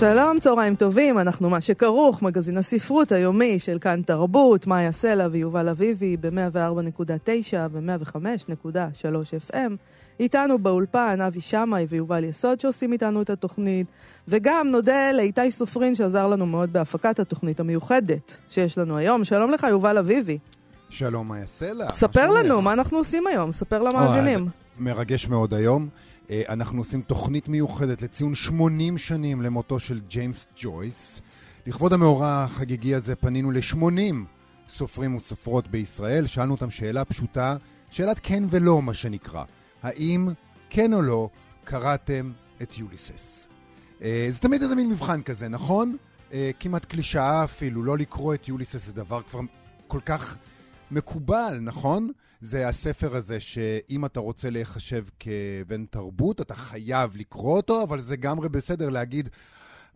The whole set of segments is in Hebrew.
שלום, צהריים טובים, אנחנו מה שכרוך, מגזין הספרות היומי של כאן תרבות, מאיה סלע ויובל אביבי ב-104.9 ו-105.3 FM. איתנו באולפן אבי שמאי ויובל יסוד שעושים איתנו את התוכנית, וגם נודה לאיתי סופרין שעזר לנו מאוד בהפקת התוכנית המיוחדת שיש לנו היום. שלום לך, יובל אביבי. שלום, מאיה סלע. ספר לנו, מה אנחנו עושים היום? ספר למאזינים. מרגש מאוד היום. אה, אנחנו עושים תוכנית מיוחדת לציון 80 שנים למותו של ג'יימס ג'ויס. לכבוד המאורע החגיגי הזה פנינו ל-80 סופרים וסופרות בישראל, שאלנו אותם שאלה פשוטה, שאלת כן ולא, מה שנקרא. האם כן או לא קראתם את יוליסס? אה, זה תמיד איזה מין מבחן כזה, נכון? אה, כמעט קלישאה אפילו, לא לקרוא את יוליסס זה דבר כבר כל כך מקובל, נכון? זה הספר הזה שאם אתה רוצה להיחשב כבן תרבות, אתה חייב לקרוא אותו, אבל זה לגמרי בסדר להגיד...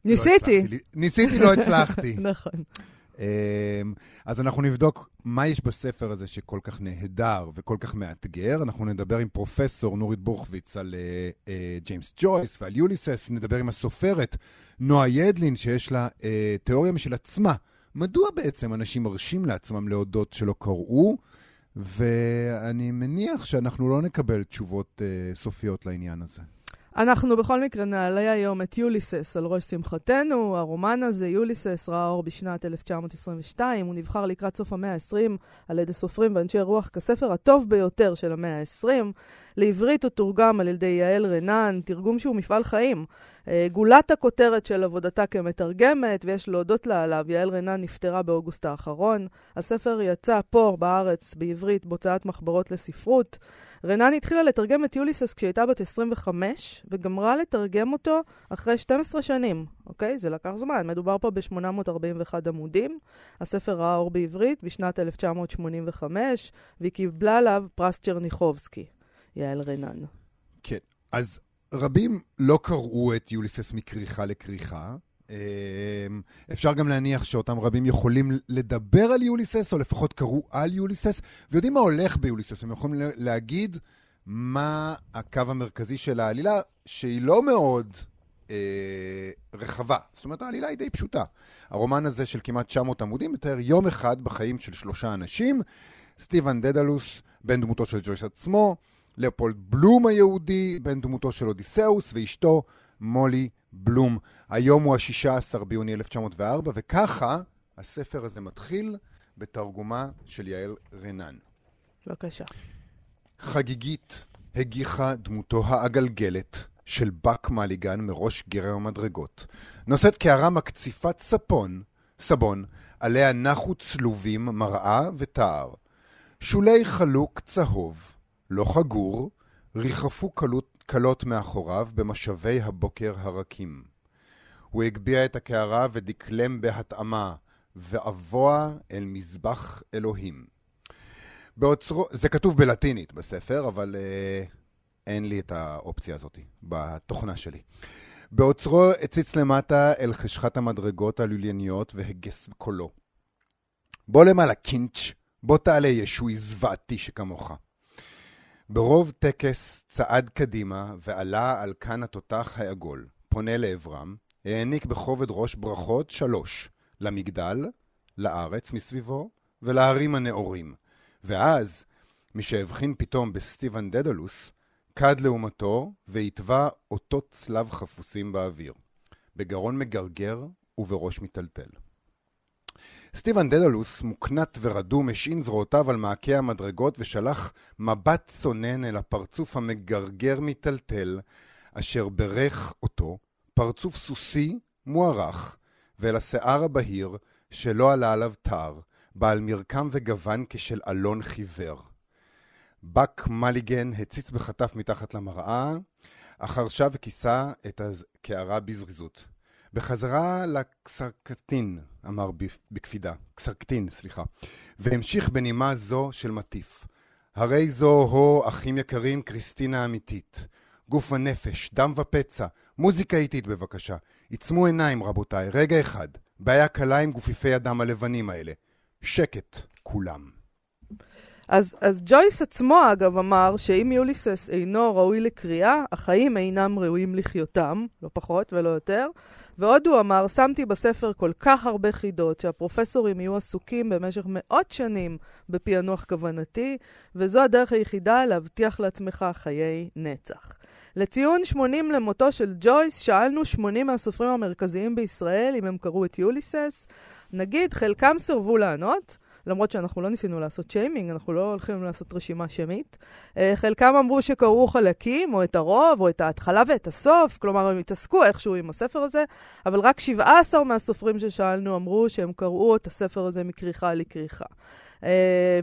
לא ניסיתי. לא ניסיתי, לא הצלחתי. נכון. אמ, אז אנחנו נבדוק מה יש בספר הזה שכל כך נהדר וכל כך מאתגר. אנחנו נדבר עם פרופסור נורית בורכוויץ על uh, uh, ג'יימס ג'ויס ועל יוליסס, נדבר עם הסופרת נועה ידלין, שיש לה uh, תיאוריה משל עצמה. מדוע בעצם אנשים מרשים לעצמם להודות שלא קראו? ואני מניח שאנחנו לא נקבל תשובות uh, סופיות לעניין הזה. אנחנו בכל מקרה נעלה היום את יוליסס על ראש שמחתנו. הרומן הזה, יוליסס, ראה אור בשנת 1922. הוא נבחר לקראת סוף המאה ה-20 על ידי סופרים ואנשי רוח כספר הטוב ביותר של המאה ה-20. לעברית הוא תורגם על ידי יעל רנן, תרגום שהוא מפעל חיים. אה, גולת הכותרת של עבודתה כמתרגמת, ויש להודות לה עליו, יעל רנן נפטרה באוגוסט האחרון. הספר יצא פה בארץ בעברית בהוצאת מחברות לספרות. רנן התחילה לתרגם את יוליסס כשהיא הייתה בת 25, וגמרה לתרגם אותו אחרי 12 שנים, אוקיי? זה לקח זמן, מדובר פה ב-841 עמודים. הספר ראה אור בעברית בשנת 1985, והיא קיבלה עליו פרס צ'רניחובסקי, יעל רנן. כן, אז רבים לא קראו את יוליסס מכריכה לכריכה. אמ, אפשר גם להניח שאותם רבים יכולים לדבר על יוליסס, או לפחות קראו על יוליסס, ויודעים מה הולך ביוליסס. הם יכולים להגיד מה הקו המרכזי של העלילה, שהיא לא מאוד אה, רחבה. זאת אומרת, העלילה היא די פשוטה. הרומן הזה של כמעט 900 עמודים מתאר יום אחד בחיים של שלושה אנשים, סטיבן דדלוס, בן דמותו של ג'ויס עצמו, לפולד בלום היהודי, בן דמותו של אודיסאוס, ואשתו מולי בלום. היום הוא ה-16 ביוני 1904, וככה הספר הזה מתחיל בתרגומה של יעל רנן. בבקשה. חגיגית הגיחה דמותו העגלגלת של בק מליגן מראש גרם המדרגות. נושאת קערה מקציפת ספון, סבון, עליה נחו צלובים מראה ותער. שולי חלוק צהוב, לא חגור, ריחפו קלות קלות מאחוריו במשאבי הבוקר הרכים. הוא הגביה את הקערה ודקלם בהתאמה, ואבוע אל מזבח אלוהים. באוצרו, זה כתוב בלטינית בספר, אבל אה, אין לי את האופציה הזאת בתוכנה שלי. באוצרו הציץ למטה אל חשכת המדרגות הלולייניות והגס קולו. בוא למעלה, קינץ', בוא תעלה ישוי זוועתי שכמוך. ברוב טקס צעד קדימה ועלה על כאן התותח העגול, פונה לעברם, העניק בכובד ראש ברכות שלוש, למגדל, לארץ מסביבו ולהרים הנאורים. ואז, משהבחין פתאום בסטיבן דדלוס, קד לעומתו והתווה אותות צלב חפוסים באוויר, בגרון מגרגר ובראש מיטלטל. סטיבן דדלוס, מוקנט ורדום, השעין זרועותיו על מעקה המדרגות ושלח מבט צונן אל הפרצוף המגרגר מיטלטל, אשר ברך אותו, פרצוף סוסי, מוערך, ואל השיער הבהיר, שלא עלה עליו תר, בעל מרקם וגוון כשל אלון חיוור. בק מליגן הציץ בחטף מתחת למראה, אך הרשה וכיסה את הקערה בזריזות. בחזרה לקסרקטין, אמר בקפידה, קסרקטין, סליחה, והמשיך בנימה זו של מטיף. הרי זו הו, אחים יקרים, קריסטינה אמיתית. גוף ונפש, דם ופצע, מוזיקה איטית בבקשה. עיצמו עיניים רבותיי, רגע אחד. בעיה קלה עם גופיפי הדם הלבנים האלה. שקט, כולם. אז, אז ג'ויס עצמו, אגב, אמר שאם יוליסס אינו ראוי לקריאה, החיים אינם ראויים לחיותם, לא פחות ולא יותר. ועוד הוא אמר, שמתי בספר כל כך הרבה חידות שהפרופסורים יהיו עסוקים במשך מאות שנים בפענוח כוונתי, וזו הדרך היחידה להבטיח לעצמך חיי נצח. לציון 80 למותו של ג'ויס, שאלנו 80 מהסופרים המרכזיים בישראל אם הם קראו את יוליסס. נגיד, חלקם סירבו לענות, למרות שאנחנו לא ניסינו לעשות שיימינג, אנחנו לא הולכים לעשות רשימה שמית. Uh, חלקם אמרו שקראו חלקים, או את הרוב, או את ההתחלה ואת הסוף, כלומר, הם התעסקו איכשהו עם הספר הזה, אבל רק 17 מהסופרים ששאלנו אמרו שהם קראו את הספר הזה מכריכה לכריכה. Uh,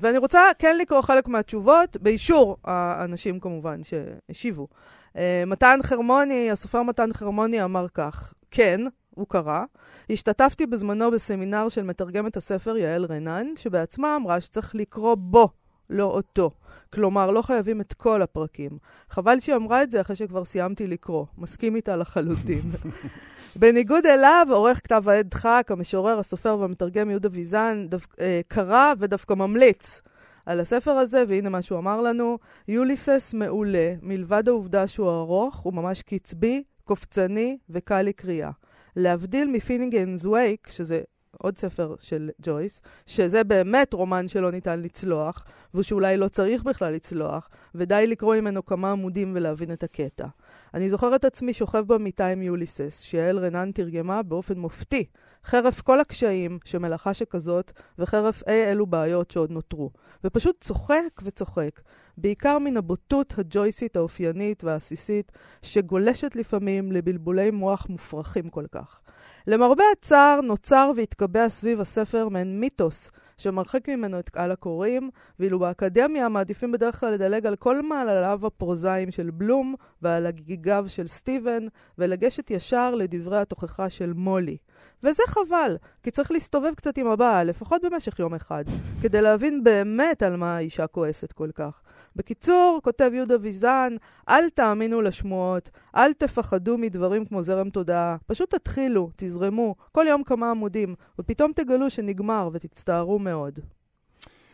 ואני רוצה כן לקרוא חלק מהתשובות, באישור האנשים כמובן שהשיבו. Uh, מתן חרמוני, הסופר מתן חרמוני אמר כך, כן, הוא קרא. השתתפתי בזמנו בסמינר של מתרגמת הספר יעל רנן, שבעצמה אמרה שצריך לקרוא בו, לא אותו. כלומר, לא חייבים את כל הפרקים. חבל שהיא אמרה את זה אחרי שכבר סיימתי לקרוא. מסכים איתה לחלוטין. בניגוד אליו, עורך כתב העת דחק, המשורר, הסופר והמתרגם יהודה ויזן, דו, אה, קרא ודווקא ממליץ על הספר הזה, והנה מה שהוא אמר לנו: יוליסס מעולה, מלבד העובדה שהוא ארוך, הוא ממש קצבי, קופצני וקל לקריאה. להבדיל מפינינגנס וייק, שזה עוד ספר של ג'ויס, שזה באמת רומן שלא ניתן לצלוח, ושאולי לא צריך בכלל לצלוח, ודי לקרוא ממנו כמה עמודים ולהבין את הקטע. אני זוכר את עצמי שוכב במיטה עם יוליסס, שיעל רנן תרגמה באופן מופתי, חרף כל הקשיים שמלאכה שכזאת, וחרף אי אלו בעיות שעוד נותרו. ופשוט צוחק וצוחק, בעיקר מן הבוטות הג'ויסית האופיינית והעסיסית, שגולשת לפעמים לבלבולי מוח מופרכים כל כך. למרבה הצער, נוצר והתקבע סביב הספר מעין מיתוס שמרחיק ממנו את קהל הקוראים, ואילו באקדמיה מעדיפים בדרך כלל לדלג על כל מעלליו הפרוזאיים של בלום ועל הגיגיו של סטיבן, ולגשת ישר לדברי התוכחה של מולי. וזה חבל, כי צריך להסתובב קצת עם הבעל, לפחות במשך יום אחד, כדי להבין באמת על מה האישה כועסת כל כך. בקיצור, כותב יהודה ויזן, אל תאמינו לשמועות, אל תפחדו מדברים כמו זרם תודעה, פשוט תתחילו, תזרמו, כל יום כמה עמודים, ופתאום תגלו שנגמר ותצטערו מאוד.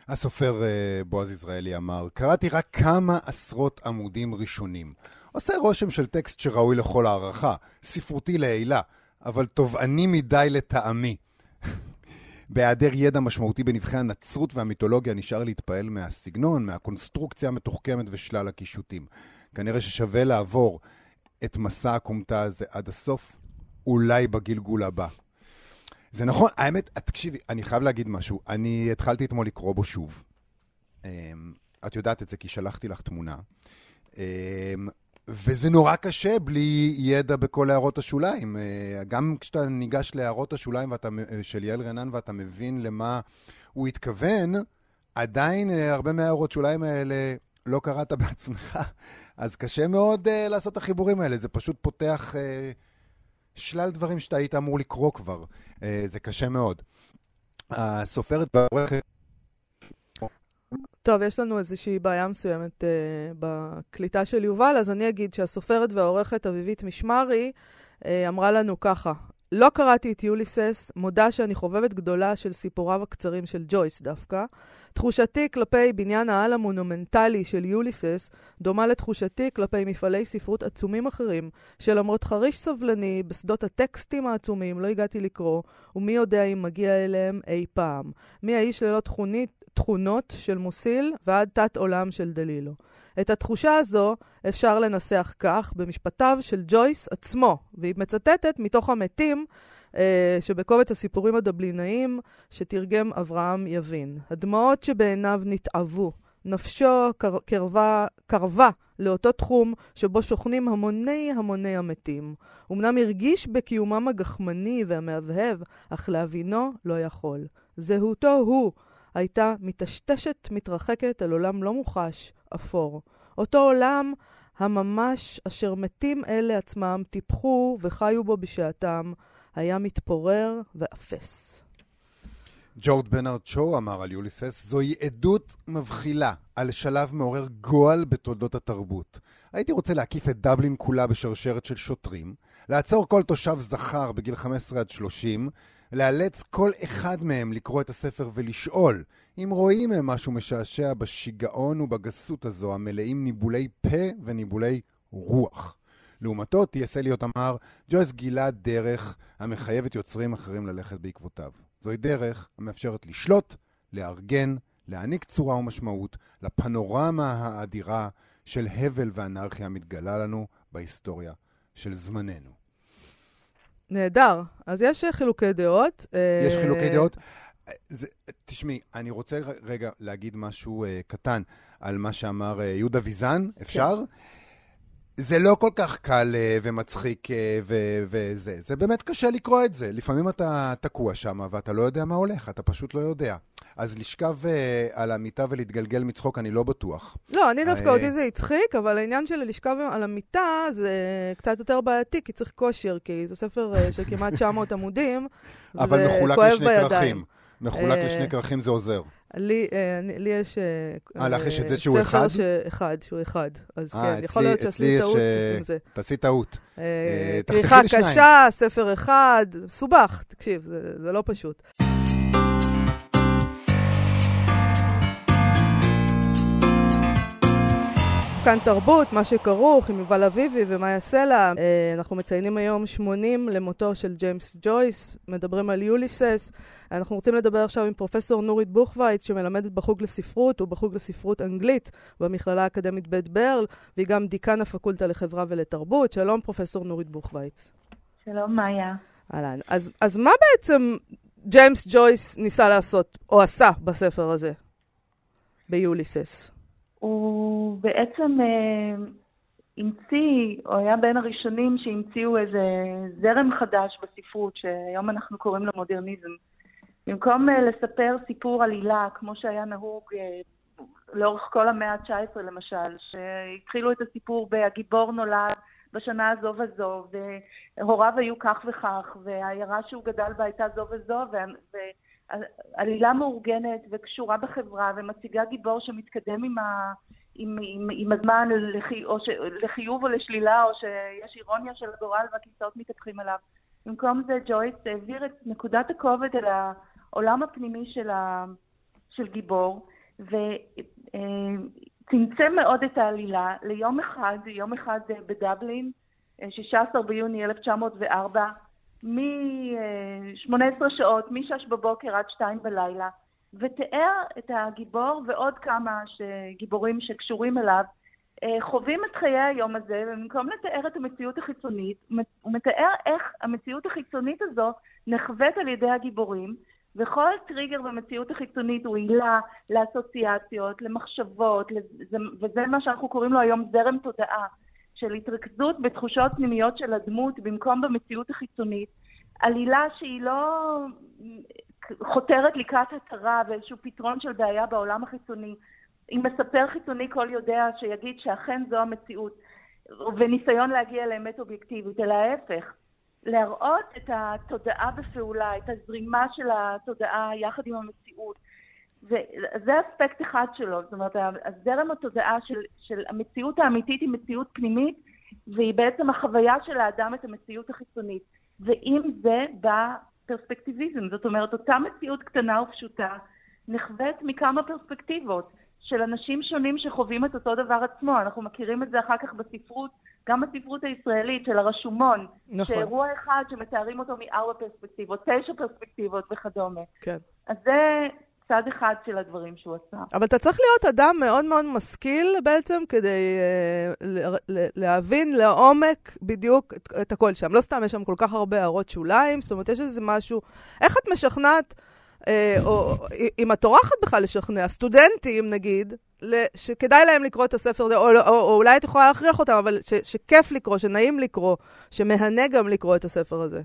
הסופר uh, בועז יזרעאלי אמר, קראתי רק כמה עשרות עמודים ראשונים. עושה רושם של טקסט שראוי לכל הערכה, ספרותי לעילה, אבל תובעני מדי לטעמי. בהיעדר ידע משמעותי בנבחי הנצרות והמיתולוגיה, נשאר להתפעל מהסגנון, מהקונסטרוקציה המתוחכמת ושלל הקישוטים. כנראה ששווה לעבור את מסע הכומתה הזה עד הסוף, אולי בגלגול הבא. זה נכון, האמת, תקשיבי, אני חייב להגיד משהו. אני התחלתי אתמול לקרוא בו שוב. אמ, את יודעת את זה כי שלחתי לך תמונה. וזה נורא קשה בלי ידע בכל הערות השוליים. אה, גם כשאתה ניגש להערות השוליים ואתה, אה, של יעל רנן ואתה מבין למה הוא התכוון, עדיין אה, הרבה מהערות שוליים האלה לא קראת בעצמך. אז קשה מאוד uh, לעשות את החיבורים האלה, זה פשוט פותח uh, שלל דברים שאתה היית אמור לקרוא כבר. Uh, זה קשה מאוד. הסופרת והעורכת טוב, יש לנו איזושהי בעיה מסוימת uh, בקליטה של יובל, אז אני אגיד שהסופרת והעורכת אביבית משמרי uh, אמרה לנו ככה: לא קראתי את יוליסס, מודה שאני חובבת גדולה של סיפוריו הקצרים של ג'ויס דווקא. תחושתי כלפי בניין העל המונומנטלי של יוליסס דומה לתחושתי כלפי מפעלי ספרות עצומים אחרים, שלמרות חריש סבלני בשדות הטקסטים העצומים לא הגעתי לקרוא, ומי יודע אם מגיע אליהם אי פעם. מי האיש ללא תכונית, תכונות של מוסיל ועד תת עולם של דלילו. את התחושה הזו אפשר לנסח כך במשפטיו של ג'ויס עצמו, והיא מצטטת מתוך המתים שבקובץ הסיפורים הדבלינאיים שתרגם אברהם יבין. הדמעות שבעיניו נתעבו, נפשו קר, קרבה, קרבה לאותו תחום שבו שוכנים המוני המוני המתים. אמנם הרגיש בקיומם הגחמני והמהבהב, אך להבינו לא יכול. זהותו הוא הייתה מטשטשת מתרחקת אל עולם לא מוחש, אפור. אותו עולם הממש אשר מתים אלה עצמם טיפחו וחיו בו בשעתם, היה מתפורר ואפס. ג'ורד בנארד שו אמר על יוליסס, זוהי עדות מבחילה על שלב מעורר גועל בתולדות התרבות. הייתי רוצה להקיף את דבלין כולה בשרשרת של שוטרים, לעצור כל תושב זכר בגיל 15 עד 30, לאלץ כל אחד מהם לקרוא את הספר ולשאול אם רואים הם משהו משעשע בשיגעון ובגסות הזו, המלאים ניבולי פה וניבולי רוח. לעומתו, טי.אס. אליוט אמר, ג'ויס גילה דרך המחייבת יוצרים אחרים ללכת בעקבותיו. זוהי דרך המאפשרת לשלוט, לארגן, להעניק צורה ומשמעות לפנורמה האדירה של הבל ואנרכיה המתגלה לנו בהיסטוריה של זמננו. נהדר. אז יש חילוקי דעות. יש אה, חילוקי דעות. זה, תשמעי, אני רוצה רגע להגיד משהו uh, קטן על מה שאמר uh, יהודה ויזן, אפשר? כן. זה לא כל כך קל uh, ומצחיק uh, ו- וזה. זה באמת קשה לקרוא את זה. לפעמים אתה תקוע שם ואתה לא יודע מה הולך, אתה פשוט לא יודע. אז לשכב uh, על המיטה ולהתגלגל מצחוק, אני לא בטוח. לא, אני דווקא אותי זה הצחיק, אבל העניין של לשכב על המיטה זה קצת יותר בעייתי, כי צריך כושר, כי זה ספר של כמעט 900 עמודים, אבל מחולק לשני כרכים. מחולק לשני כרכים זה עוזר. לי, אה, לי יש אה, לך יש את זה שהוא אחד? ספר אחד, שהוא אחד. אז 아, כן, יכול להיות שעשי טעות עם זה. תעשי טעות. כריכה קשה, ספר אחד, סובך, תקשיב, זה, זה לא פשוט. כאן תרבות, מה שכרוך עם יובל אביבי ומאיה סלע. אנחנו מציינים היום 80 למותו של ג'יימס ג'ויס, מדברים על יוליסס. אנחנו רוצים לדבר עכשיו עם פרופסור נורית בוכווייץ, שמלמדת בחוג לספרות ובחוג לספרות אנגלית במכללה האקדמית בית ברל, והיא גם דיקן הפקולטה לחברה ולתרבות. שלום, פרופסור נורית בוכווייץ. שלום, מאיה. אהלן. אז, אז מה בעצם ג'יימס ג'ויס ניסה לעשות, או עשה, בספר הזה, ביוליסס? הוא בעצם אה, המציא, או היה בין הראשונים שהמציאו איזה זרם חדש בספרות, שהיום אנחנו קוראים לו מודרניזם. במקום אה, לספר סיפור עלילה, כמו שהיה נהוג אה, לאורך כל המאה ה-19 למשל, שהתחילו את הסיפור ב"הגיבור נולד" בשנה הזו וזו, והוריו היו כך וכך, והעיירה שהוא גדל בה הייתה זו וזו, ועלילה מאורגנת וקשורה בחברה, ומציגה גיבור שמתקדם עם, ה, עם, עם, עם הזמן לחי, או ש, לחיוב או לשלילה, או שיש אירוניה של הגורל והכיסאות מתהפכים עליו. במקום זה ג'ויס העביר את נקודת הכובד אל העולם הפנימי של, ה, של גיבור, וצמצם מאוד את העלילה ליום אחד, יום אחד בדבלין, 16 ביוני 1904, מ-18 שעות, מ-6 בבוקר עד 2 בלילה, ותיאר את הגיבור ועוד כמה גיבורים שקשורים אליו אה, חווים את חיי היום הזה, ובמקום לתאר את המציאות החיצונית, הוא מתאר איך המציאות החיצונית הזו נחווית על ידי הגיבורים, וכל טריגר במציאות החיצונית הוא עילה לאסוציאציות, למחשבות, וזה מה שאנחנו קוראים לו היום זרם תודעה, של התרכזות בתחושות פנימיות של הדמות במקום במציאות החיצונית. עלילה שהיא לא חותרת לקראת הצהרה ואיזשהו פתרון של בעיה בעולם החיצוני, עם מספר חיצוני כל יודע שיגיד שאכן זו המציאות, וניסיון להגיע לאמת אובייקטיבית, אלא ההפך. להראות את התודעה בפעולה, את הזרימה של התודעה יחד עם המציאות. וזה אספקט אחד שלו, זאת אומרת, הזרם התודעה של, של המציאות האמיתית היא מציאות פנימית, והיא בעצם החוויה של האדם את המציאות החיצונית. ועם זה בא פרספקטיביזם, זאת אומרת, אותה מציאות קטנה ופשוטה נחווית מכמה פרספקטיבות. של אנשים שונים שחווים את אותו דבר עצמו. אנחנו מכירים את זה אחר כך בספרות, גם בספרות הישראלית של הרשומון. נכון. שאירוע אחד שמתארים אותו מארבע פרספקטיבות, תשע פרספקטיבות וכדומה. כן. אז זה צד אחד של הדברים שהוא עשה. אבל אתה צריך להיות אדם מאוד מאוד משכיל בעצם כדי uh, להבין לעומק בדיוק את, את הכל שם. לא סתם יש שם כל כך הרבה הערות שוליים, זאת אומרת, יש איזה משהו... איך את משכנעת... אה, או אם את טורחת בכלל לשכנע, סטודנטים נגיד, שכדאי להם לקרוא את הספר הזה, או, או, או אולי את יכולה להכריח אותם, אבל ש, שכיף לקרוא, שנעים לקרוא, שמהנה גם לקרוא את הספר הזה.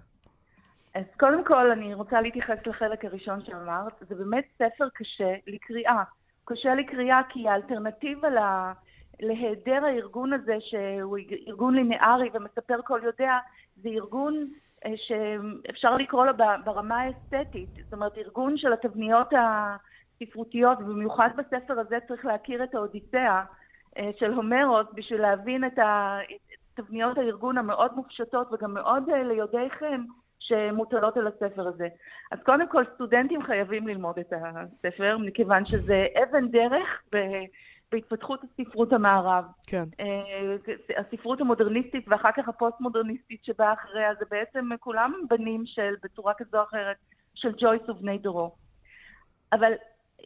אז קודם כל, אני רוצה להתייחס לחלק הראשון שאמרת. זה באמת ספר קשה לקריאה. קשה לקריאה כי האלטרנטיבה לה, להיעדר הארגון הזה, שהוא ארגון לינארי ומספר כל יודע, זה ארגון שאפשר לקרוא לו ברמה האסתטית, זאת אומרת ארגון של התבניות הספרותיות, ובמיוחד בספר הזה צריך להכיר את האודיסאה של הומרוס בשביל להבין את תבניות הארגון המאוד מופשטות וגם מאוד ליודעי חן שמוטלות על הספר הזה. אז קודם כל, סטודנטים חייבים ללמוד את הספר, מכיוון שזה אבן דרך בהתפתחות הספרות המערב. כן. Uh, הספרות המודרניסטית ואחר כך הפוסט-מודרניסטית שבאה אחריה, זה בעצם כולם בנים של, בצורה כזו או אחרת, של ג'ויס ובני דורו. אבל,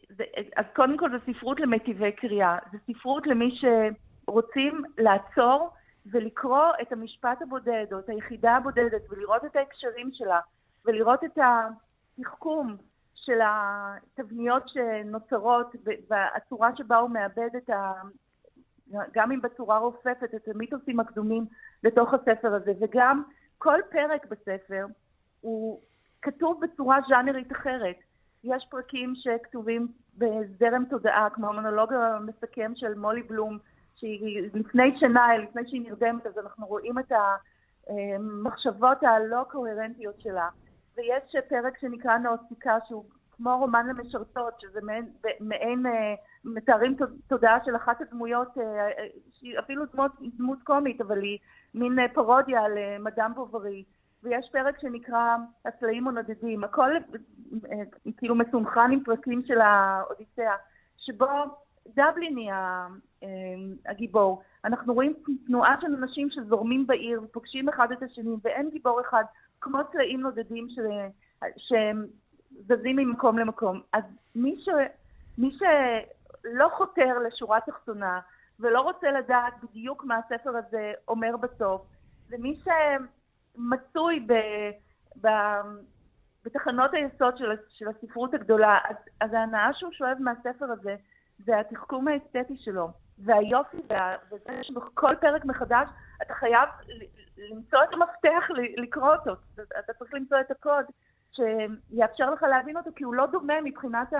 זה, אז קודם כל זה ספרות למיטיבי קריאה. זה ספרות למי שרוצים לעצור ולקרוא את המשפט הבודד או את היחידה הבודדת ולראות את ההקשרים שלה ולראות את התחכום של התבניות שנוצרות והצורה שבה הוא מאבד את ה... גם אם בצורה רופפת, את המיתוסים הקדומים לתוך הספר הזה, וגם כל פרק בספר הוא כתוב בצורה ז'אנרית אחרת. יש פרקים שכתובים בזרם תודעה, כמו המונולוג המסכם של מולי בלום, שהיא לפני שנה, לפני שהיא נרדמת, אז אנחנו רואים את המחשבות הלא קוהרנטיות שלה. ויש פרק שנקרא נאוסטיקה, שהוא כמו רומן למשרתות, שזה מעין, מעין אה, מתארים תודעה של אחת הדמויות, אה, שהיא אפילו דמות, דמות קומית, אבל היא מין אה, פרודיה על מדאם בוברי. ויש פרק שנקרא הסלעים הנודדים, הכל כאילו מסונכרן עם פרקים של האודיסאה, שבו דבליני אה, הגיבור. אנחנו רואים תנועה של אנשים שזורמים בעיר ופוגשים אחד את השני, ואין גיבור אחד כמו צלעים נודדים ש... שזזים ממקום למקום. אז מי, ש... מי שלא חותר לשורה תחתונה ולא רוצה לדעת בדיוק מה הספר הזה אומר בסוף, ומי שמצוי ב... ב... בתחנות היסוד של, של הספרות הגדולה, אז, אז ההנאה שהוא שואב מהספר הזה זה התחכום האסתטי שלו, והיופי, וזה שבכל פרק מחדש אתה חייב למצוא את המפתח לקרוא אותו, אתה צריך למצוא את הקוד שיאפשר לך להבין אותו, כי הוא לא דומה מבחינת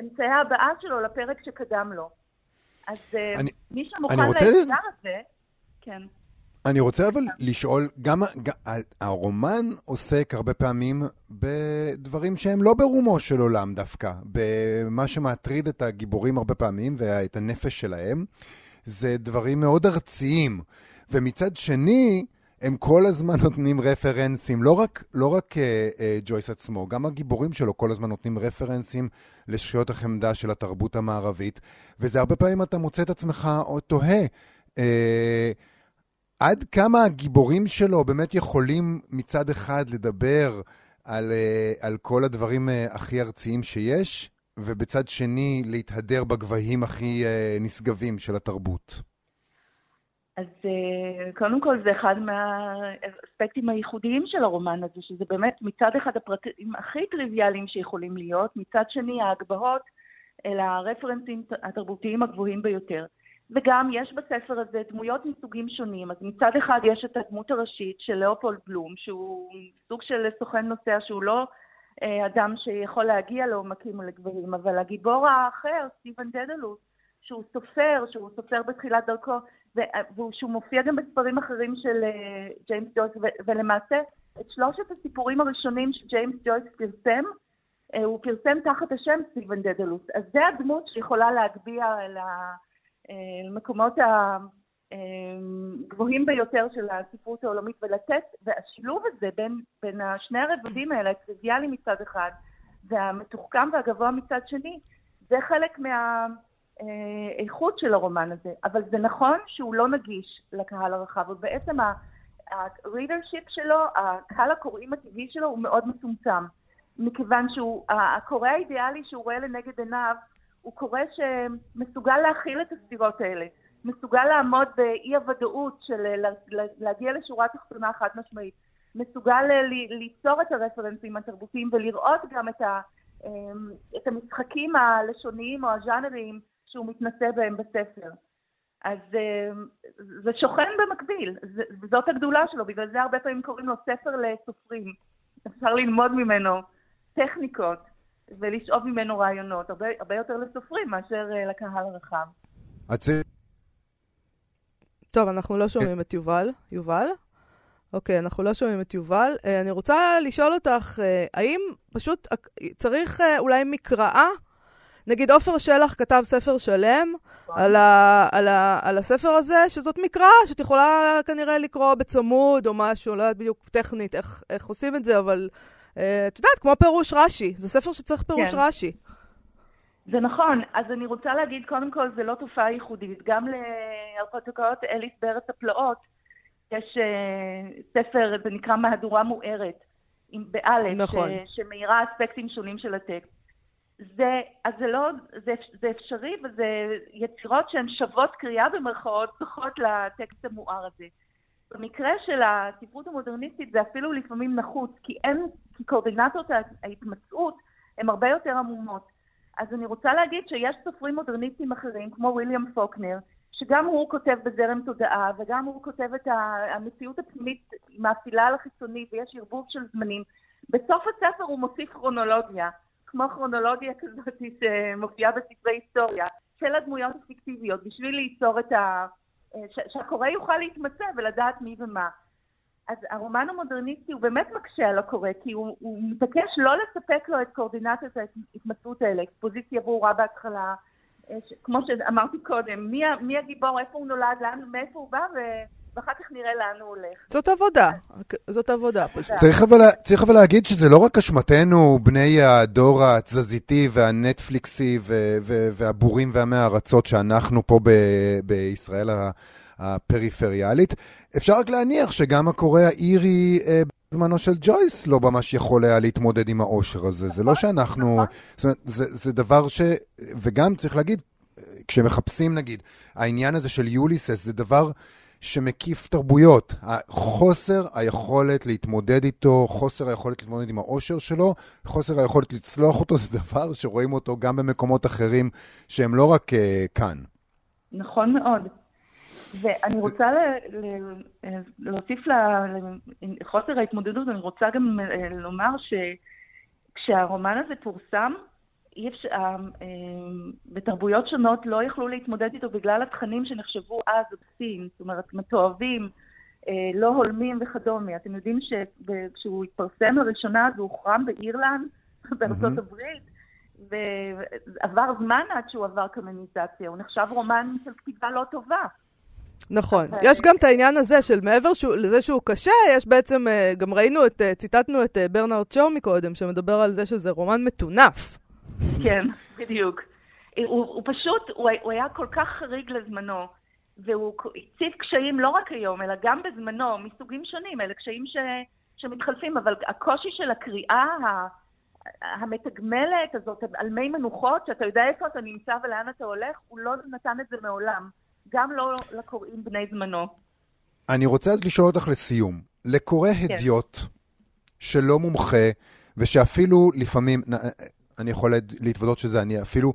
אמצעי הבאה שלו לפרק שקדם לו. אז אה, אני, מי שמוכן לאתגר הזה, כן. אני רוצה אבל לשאול, גם, הרומן עוסק הרבה פעמים בדברים שהם לא ברומו של עולם דווקא, במה שמטריד את הגיבורים הרבה פעמים ואת הנפש שלהם, זה דברים מאוד ארציים. ומצד שני, הם כל הזמן נותנים רפרנסים, לא רק, לא רק uh, uh, ג'ויס עצמו, גם הגיבורים שלו כל הזמן נותנים רפרנסים לשחיות החמדה של התרבות המערבית, וזה הרבה פעמים אתה מוצא את עצמך או תוהה. Uh, עד כמה הגיבורים שלו באמת יכולים מצד אחד לדבר על, uh, על כל הדברים uh, הכי ארציים שיש, ובצד שני להתהדר בגבהים הכי uh, נשגבים של התרבות. אז אה, קודם כל זה אחד מהאספקטים הייחודיים של הרומן הזה, שזה באמת מצד אחד הפרטים הכי טריוויאליים שיכולים להיות, מצד שני ההגבהות אל הרפרנסים התרבותיים הגבוהים ביותר. וגם יש בספר הזה דמויות מסוגים שונים, אז מצד אחד יש את הדמות הראשית של ליאופולד בלום, שהוא סוג של סוכן נוסע שהוא לא אה, אדם שיכול להגיע לעומקים ולגבהים, אבל הגיבור האחר, סטיבן דדלוס, שהוא סופר, שהוא סופר בתחילת דרכו, ושהוא מופיע גם בספרים אחרים של אה, ג'יימס ג'ויס, ולמעשה את שלושת הסיפורים הראשונים שג'יימס ג'ויס פרסם, אה, הוא פרסם תחת השם סטיבן דדלוס. אז זה הדמות שיכולה להגביה למקומות הגבוהים ביותר של הספרות העולמית ולתת, והשילוב הזה בין, בין שני הרבדים האלה, הטריוויאלי מצד אחד והמתוחכם והגבוה מצד שני, זה חלק מה... האיכות של הרומן הזה, אבל זה נכון שהוא לא נגיש לקהל הרחב, ובעצם ה-readership שלו, הקהל הקוראים הטבעי שלו הוא מאוד מצומצם, מכיוון שהקורא האידיאלי שהוא רואה לנגד עיניו הוא קורא שמסוגל להכיל את הסתירות האלה, מסוגל לעמוד באי הוודאות של להגיע לשורה תחתונה חד משמעית, מסוגל ליצור את הרפרנסים התרבותיים ולראות גם את, ה, אמ, את המשחקים הלשוניים או הז'אנריים שהוא מתנסה בהם בספר. אז אה, זה שוכן במקביל, זאת הגדולה שלו, בגלל זה הרבה פעמים קוראים לו ספר לסופרים. אפשר ללמוד ממנו טכניקות ולשאוב ממנו רעיונות, הרבה, הרבה יותר לסופרים מאשר אה, לקהל הרחב. טוב, אנחנו לא שומעים את יובל. יובל? אוקיי, אנחנו לא שומעים את יובל. אה, אני רוצה לשאול אותך, אה, האם פשוט צריך אולי מקראה? נגיד עופר שלח כתב ספר שלם על, ה, על, ה, על הספר הזה, שזאת מקראה שאת יכולה כנראה לקרוא בצמוד או משהו, לא יודעת בדיוק טכנית איך, איך עושים את זה, אבל את יודעת, כמו פירוש רש"י, זה ספר שצריך פירוש כן. רש"י. זה נכון. אז אני רוצה להגיד, קודם כל, זה לא תופעה ייחודית. גם להרפתקאות אליס בארץ הפלאות, יש uh, ספר, זה נקרא מהדורה מוארת, עם באלף, נכון. שמאירה אספקטים שונים של הטקסט. זה, אז זה לא, זה, זה אפשרי וזה יצירות שהן שוות קריאה במרכאות, זוכות לטקסט המואר הזה. במקרה של הספרות המודרניסטית זה אפילו לפעמים נחוץ, כי אין, כי קואורדינטות ההתמצאות הן הרבה יותר עמומות. אז אני רוצה להגיד שיש סופרים מודרניסטים אחרים, כמו ויליאם פוקנר, שגם הוא כותב בזרם תודעה, וגם הוא כותב את המציאות הפנימית מאפילה על החיצוני, ויש ערבוב של זמנים. בסוף הספר הוא מוסיף כרונולוגיה, כמו כרונולוגיה כזאת שמופיעה בספרי היסטוריה, של הדמויות הפיקטיביות, בשביל ליצור את ה... שהקורא יוכל להתמצא ולדעת מי ומה. אז הרומן המודרניסטי הוא באמת מקשה על הקורא, כי הוא, הוא מתעקש לא לספק לו את קואורדינטיות ההתמצאות האלה, אקספוזיציה ברורה בהתחלה, אה, ש, כמו שאמרתי קודם, מי, מי הגיבור, איפה הוא נולד, לאן, מאיפה הוא בא, ו... ואחר כך נראה לאן הוא הולך. זאת עבודה, זאת עבודה פשוט. צריך אבל, צריך אבל להגיד שזה לא רק אשמתנו, בני הדור התזזיתי והנטפליקסי והבורים ועמי הארצות שאנחנו פה ב- בישראל הפריפריאלית. אפשר רק להניח שגם הקורא האירי אה, בזמנו של ג'ויס לא ממש יכול היה להתמודד עם העושר הזה. זה לא שאנחנו... זאת אומרת, זה, זה דבר ש... וגם צריך להגיד, כשמחפשים נגיד, העניין הזה של יוליסס זה דבר שמקיף תרבויות. חוסר היכולת להתמודד איתו, חוסר היכולת להתמודד עם העושר שלו, חוסר היכולת לצלוח אותו, זה דבר שרואים אותו גם במקומות אחרים שהם לא רק uh, כאן. נכון מאוד. ואני רוצה ל, ל, להוסיף לחוסר ההתמודדות, אני רוצה גם אה, לומר שכשהרומן הזה פורסם, אי אפשר, אה, אה, בתרבויות שונות לא יכלו להתמודד איתו בגלל התכנים שנחשבו אז אובסים, זאת אומרת, מתועבים, לא הולמים וכדומה. אתם יודעים שכשהוא התפרסם לראשונה הוא הוחרם באירלנד, בארצות. הברית, ועבר זמן עד שהוא עבר קמניזציה. הוא נחשב רומן של כתיבה לא טובה. נכון. יש גם את העניין הזה של מעבר לזה שהוא קשה, יש בעצם, אה, גם ראינו את, אה, ציטטנו את אה, ברנרד שואו מקודם, שמדבר על זה שזה רומן מטונף. כן, בדיוק. הוא, הוא פשוט, הוא, הוא היה כל כך חריג לזמנו, והוא הציב קשיים לא רק היום, אלא גם בזמנו, מסוגים שונים, אלה קשיים ש, שמתחלפים, אבל הקושי של הקריאה המתגמלת הזאת על מי מנוחות, שאתה יודע איפה אתה נמצא ולאן אתה הולך, הוא לא נתן את זה מעולם. גם לא לקוראים בני זמנו. אני רוצה אז לשאול אותך לסיום. לקורא כן. הדיוט שלא מומחה, ושאפילו לפעמים, אני יכול להתוודות שזה אני, אפילו,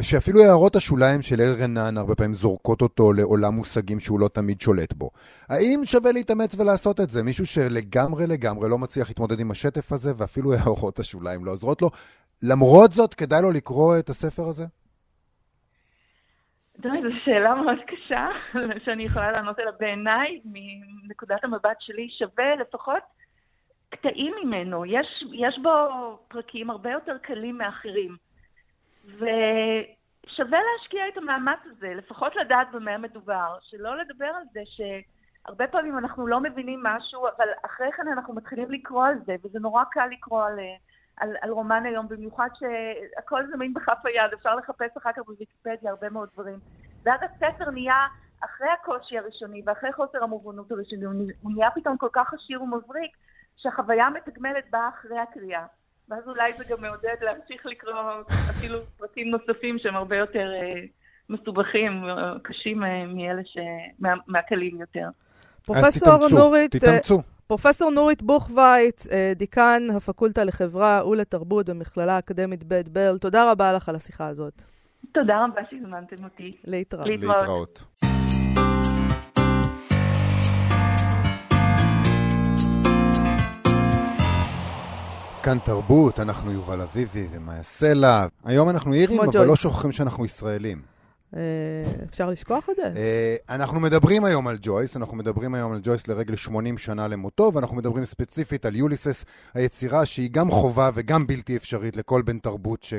שאפילו הערות השוליים של אל רנן הרבה פעמים זורקות אותו לעולם מושגים שהוא לא תמיד שולט בו. האם שווה להתאמץ ולעשות את זה? מישהו שלגמרי לגמרי לא מצליח להתמודד עם השטף הזה, ואפילו הערות השוליים לא עוזרות לו. למרות זאת, כדאי לו לקרוא את הספר הזה? תראי, זו שאלה מאוד קשה, שאני יכולה לענות עליה. בעיניי, מנקודת המבט שלי, שווה לפחות קטעים ממנו. יש, יש בו פרקים הרבה יותר קלים מאחרים. ושווה להשקיע את המאמץ הזה, לפחות לדעת במה מדובר. שלא לדבר על זה שהרבה פעמים אנחנו לא מבינים משהו, אבל אחרי כן אנחנו מתחילים לקרוא על זה, וזה נורא קל לקרוא על... על, על רומן היום, במיוחד שהכל זמין בכף היד, אפשר לחפש אחר כך בוויקיפדיה הרבה מאוד דברים. ואז הספר נהיה, אחרי הקושי הראשוני ואחרי חוסר המובנות הראשוני, הוא נהיה פתאום כל כך עשיר ומבריק, שהחוויה המתגמלת באה אחרי הקריאה. ואז אולי זה גם מעודד להמשיך לקרוא אפילו פרטים נוספים שהם הרבה יותר אה, מסובכים, קשים אה, מאלה ש... מה, מהקלים יותר. פרופסור נורית... תתאמצו. פרופסור נורית בוכווייץ, אה, דיקן הפקולטה לחברה ולתרבות במכללה האקדמית בית ברל, תודה רבה לך על השיחה הזאת. תודה רבה שהזמנתם אותי. להתראות. להתראות. כאן תרבות, אנחנו יובל אביבי ומאיה סלע. היום אנחנו אירים, אבל לא שוכחים שאנחנו ישראלים. אה, אפשר לשכוח את זה? אה, אנחנו מדברים היום על ג'ויס, אנחנו מדברים היום על ג'ויס לרגל 80 שנה למותו, ואנחנו מדברים ספציפית על יוליסס, היצירה שהיא גם חובה וגם בלתי אפשרית לכל בן תרבות ש...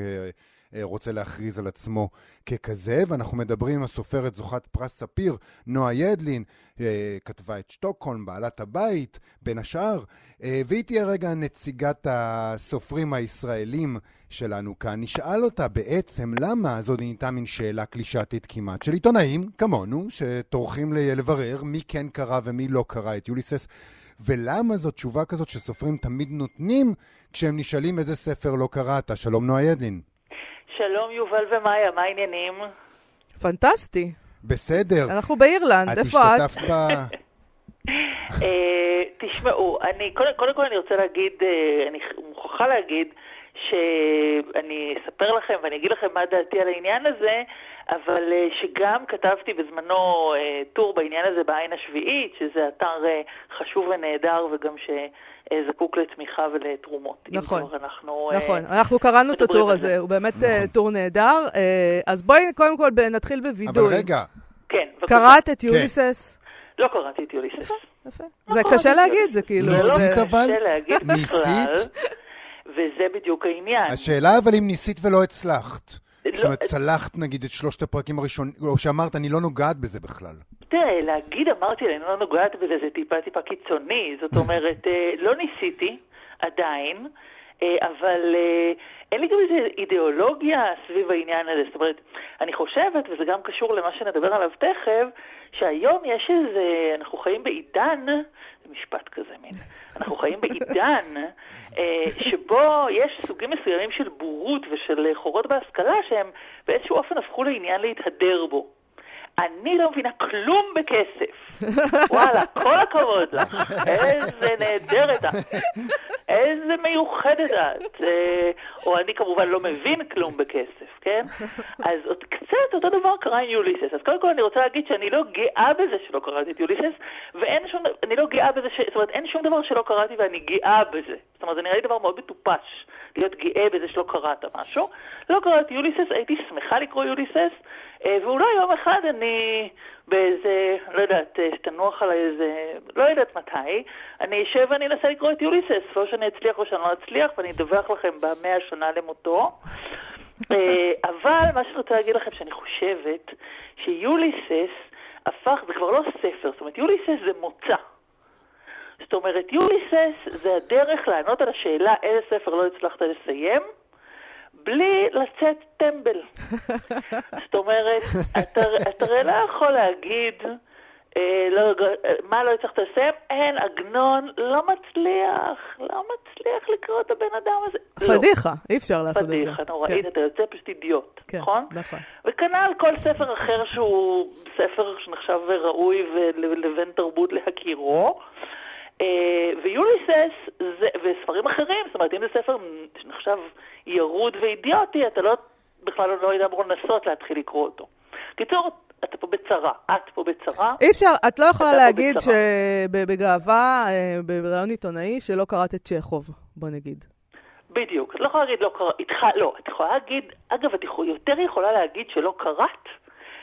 רוצה להכריז על עצמו ככזה, ואנחנו מדברים עם הסופרת זוכת פרס ספיר, נועה ידלין, אה, כתבה את שטוקהולם, בעלת הבית, בין השאר, אה, והיא תהיה רגע נציגת הסופרים הישראלים שלנו כאן. נשאל אותה בעצם למה, זו נהייתה מין שאלה קלישתית כמעט, של עיתונאים כמונו, שטורחים לברר מי כן קרא ומי לא קרא את יוליסס. ולמה זו תשובה כזאת שסופרים תמיד נותנים כשהם נשאלים איזה ספר לא קראת? שלום נועה ידלין. שלום יובל ומאיה, מה העניינים? פנטסטי. בסדר. אנחנו באירלנד, איפה את? את השתתפת ב... אה, תשמעו, אני, קודם, קודם כל אני רוצה להגיד, אה, אני מוכרחה להגיד, שאני אספר לכם ואני אגיד לכם מה דעתי על העניין הזה, אבל אה, שגם כתבתי בזמנו טור בעניין הזה בעין השביעית, שזה אתר חשוב ונהדר וגם שזקוק לתמיכה ולתרומות. נכון, אנחנו, נכון. אנחנו קראנו את הטור הזה, הוא באמת נכון. טור נהדר. אז בואי קודם כל נתחיל בווידוי. אבל רגע. כן, בבקשה. קראת את יוליסס? לא קראתי את יוליסס. יפה. זה קשה להגיד, זה כאילו... ניסית אבל? קשה להגיד בכלל. ניסית? וזה בדיוק העניין. השאלה אבל אם ניסית ולא הצלחת. לא, זאת אומרת, צלחת נגיד את שלושת הפרקים הראשונים, או שאמרת, אני לא נוגעת בזה בכלל. תראה, להגיד אמרתי, אני לא נוגעת בזה, זה טיפה טיפה קיצוני. זאת אומרת, אה, לא ניסיתי עדיין, אה, אבל אה, אין לי גם איזו אידיאולוגיה סביב העניין הזה. זאת אומרת, אני חושבת, וזה גם קשור למה שנדבר עליו תכף, שהיום יש איזה, אנחנו חיים בעידן, זה משפט כזה מין, אנחנו חיים בעידן אה, שבו יש סוגים מסוימים של בורות ושל חורות בהשכלה שהם באיזשהו אופן הפכו לעניין להתהדר בו. אני לא מבינה כלום בכסף. וואלה, כל הכבוד לך. איזה נהדרת את. איזה מיוחדת את. אה, או אני כמובן לא מבין כלום בכסף, כן? אז עוד קצת אותו דבר קרה עם יוליסס. אז קודם כל אני רוצה להגיד שאני לא גאה בזה שלא קראתי את יוליסס, ואין שום, אני לא גאה בזה, ש... זאת אומרת, אין שום דבר שלא קראתי ואני גאה בזה. זאת אומרת, זה נראה לי דבר מאוד מטופש, להיות גאה בזה שלא קראת משהו. לא קראתי יוליסס, הייתי שמחה לקרוא יוליסס. אה, ואולי יום אחד אני באיזה, לא יודעת, שתנוח עליי איזה, לא יודעת מתי, אני אשב ואני אנסה לקרוא את יוליסס, או שאני אצליח או שאני לא אצליח, ואני אדווח לכם במאה שנה למותו. אה, אבל מה שאני רוצה להגיד לכם, שאני חושבת שיוליסס הפך, זה כבר לא ספר, זאת אומרת, יוליסס זה מוצא. זאת אומרת, יוליסס זה הדרך לענות על השאלה איזה ספר לא הצלחת לסיים, בלי לצאת טמבל. זאת אומרת, אתה, אתה הרי לא יכול להגיד, אה, לא, מה לא הצלחת לסיים? אין, עגנון לא מצליח, לא מצליח לקרוא את הבן אדם הזה. לא. פדיחה, לא. אי אפשר לעשות את זה. פדיחה, נוראית, כן. אתה יוצא פשוט אידיוט, כן, נכון? נכון. וכנ"ל כל ספר אחר שהוא ספר שנחשב ראוי ולבן תרבות להכירו. אה, ויוליסס, זה, וספרים אחרים, זאת אומרת, אם זה ספר שנחשב ירוד ואידיוטי, אתה לא, בכלל לא יודע אמור לנסות להתחיל לקרוא אותו. קיצור, אתה פה בצרה, את פה בצרה. אי אפשר, את לא יכולה להגיד שבגאווה, אה, בראיון עיתונאי, שלא קראת את צ'כוב, בוא נגיד. בדיוק, את לא יכולה להגיד לא קראת, לא, את יכולה להגיד, אגב, את יותר יכולה להגיד שלא קראת,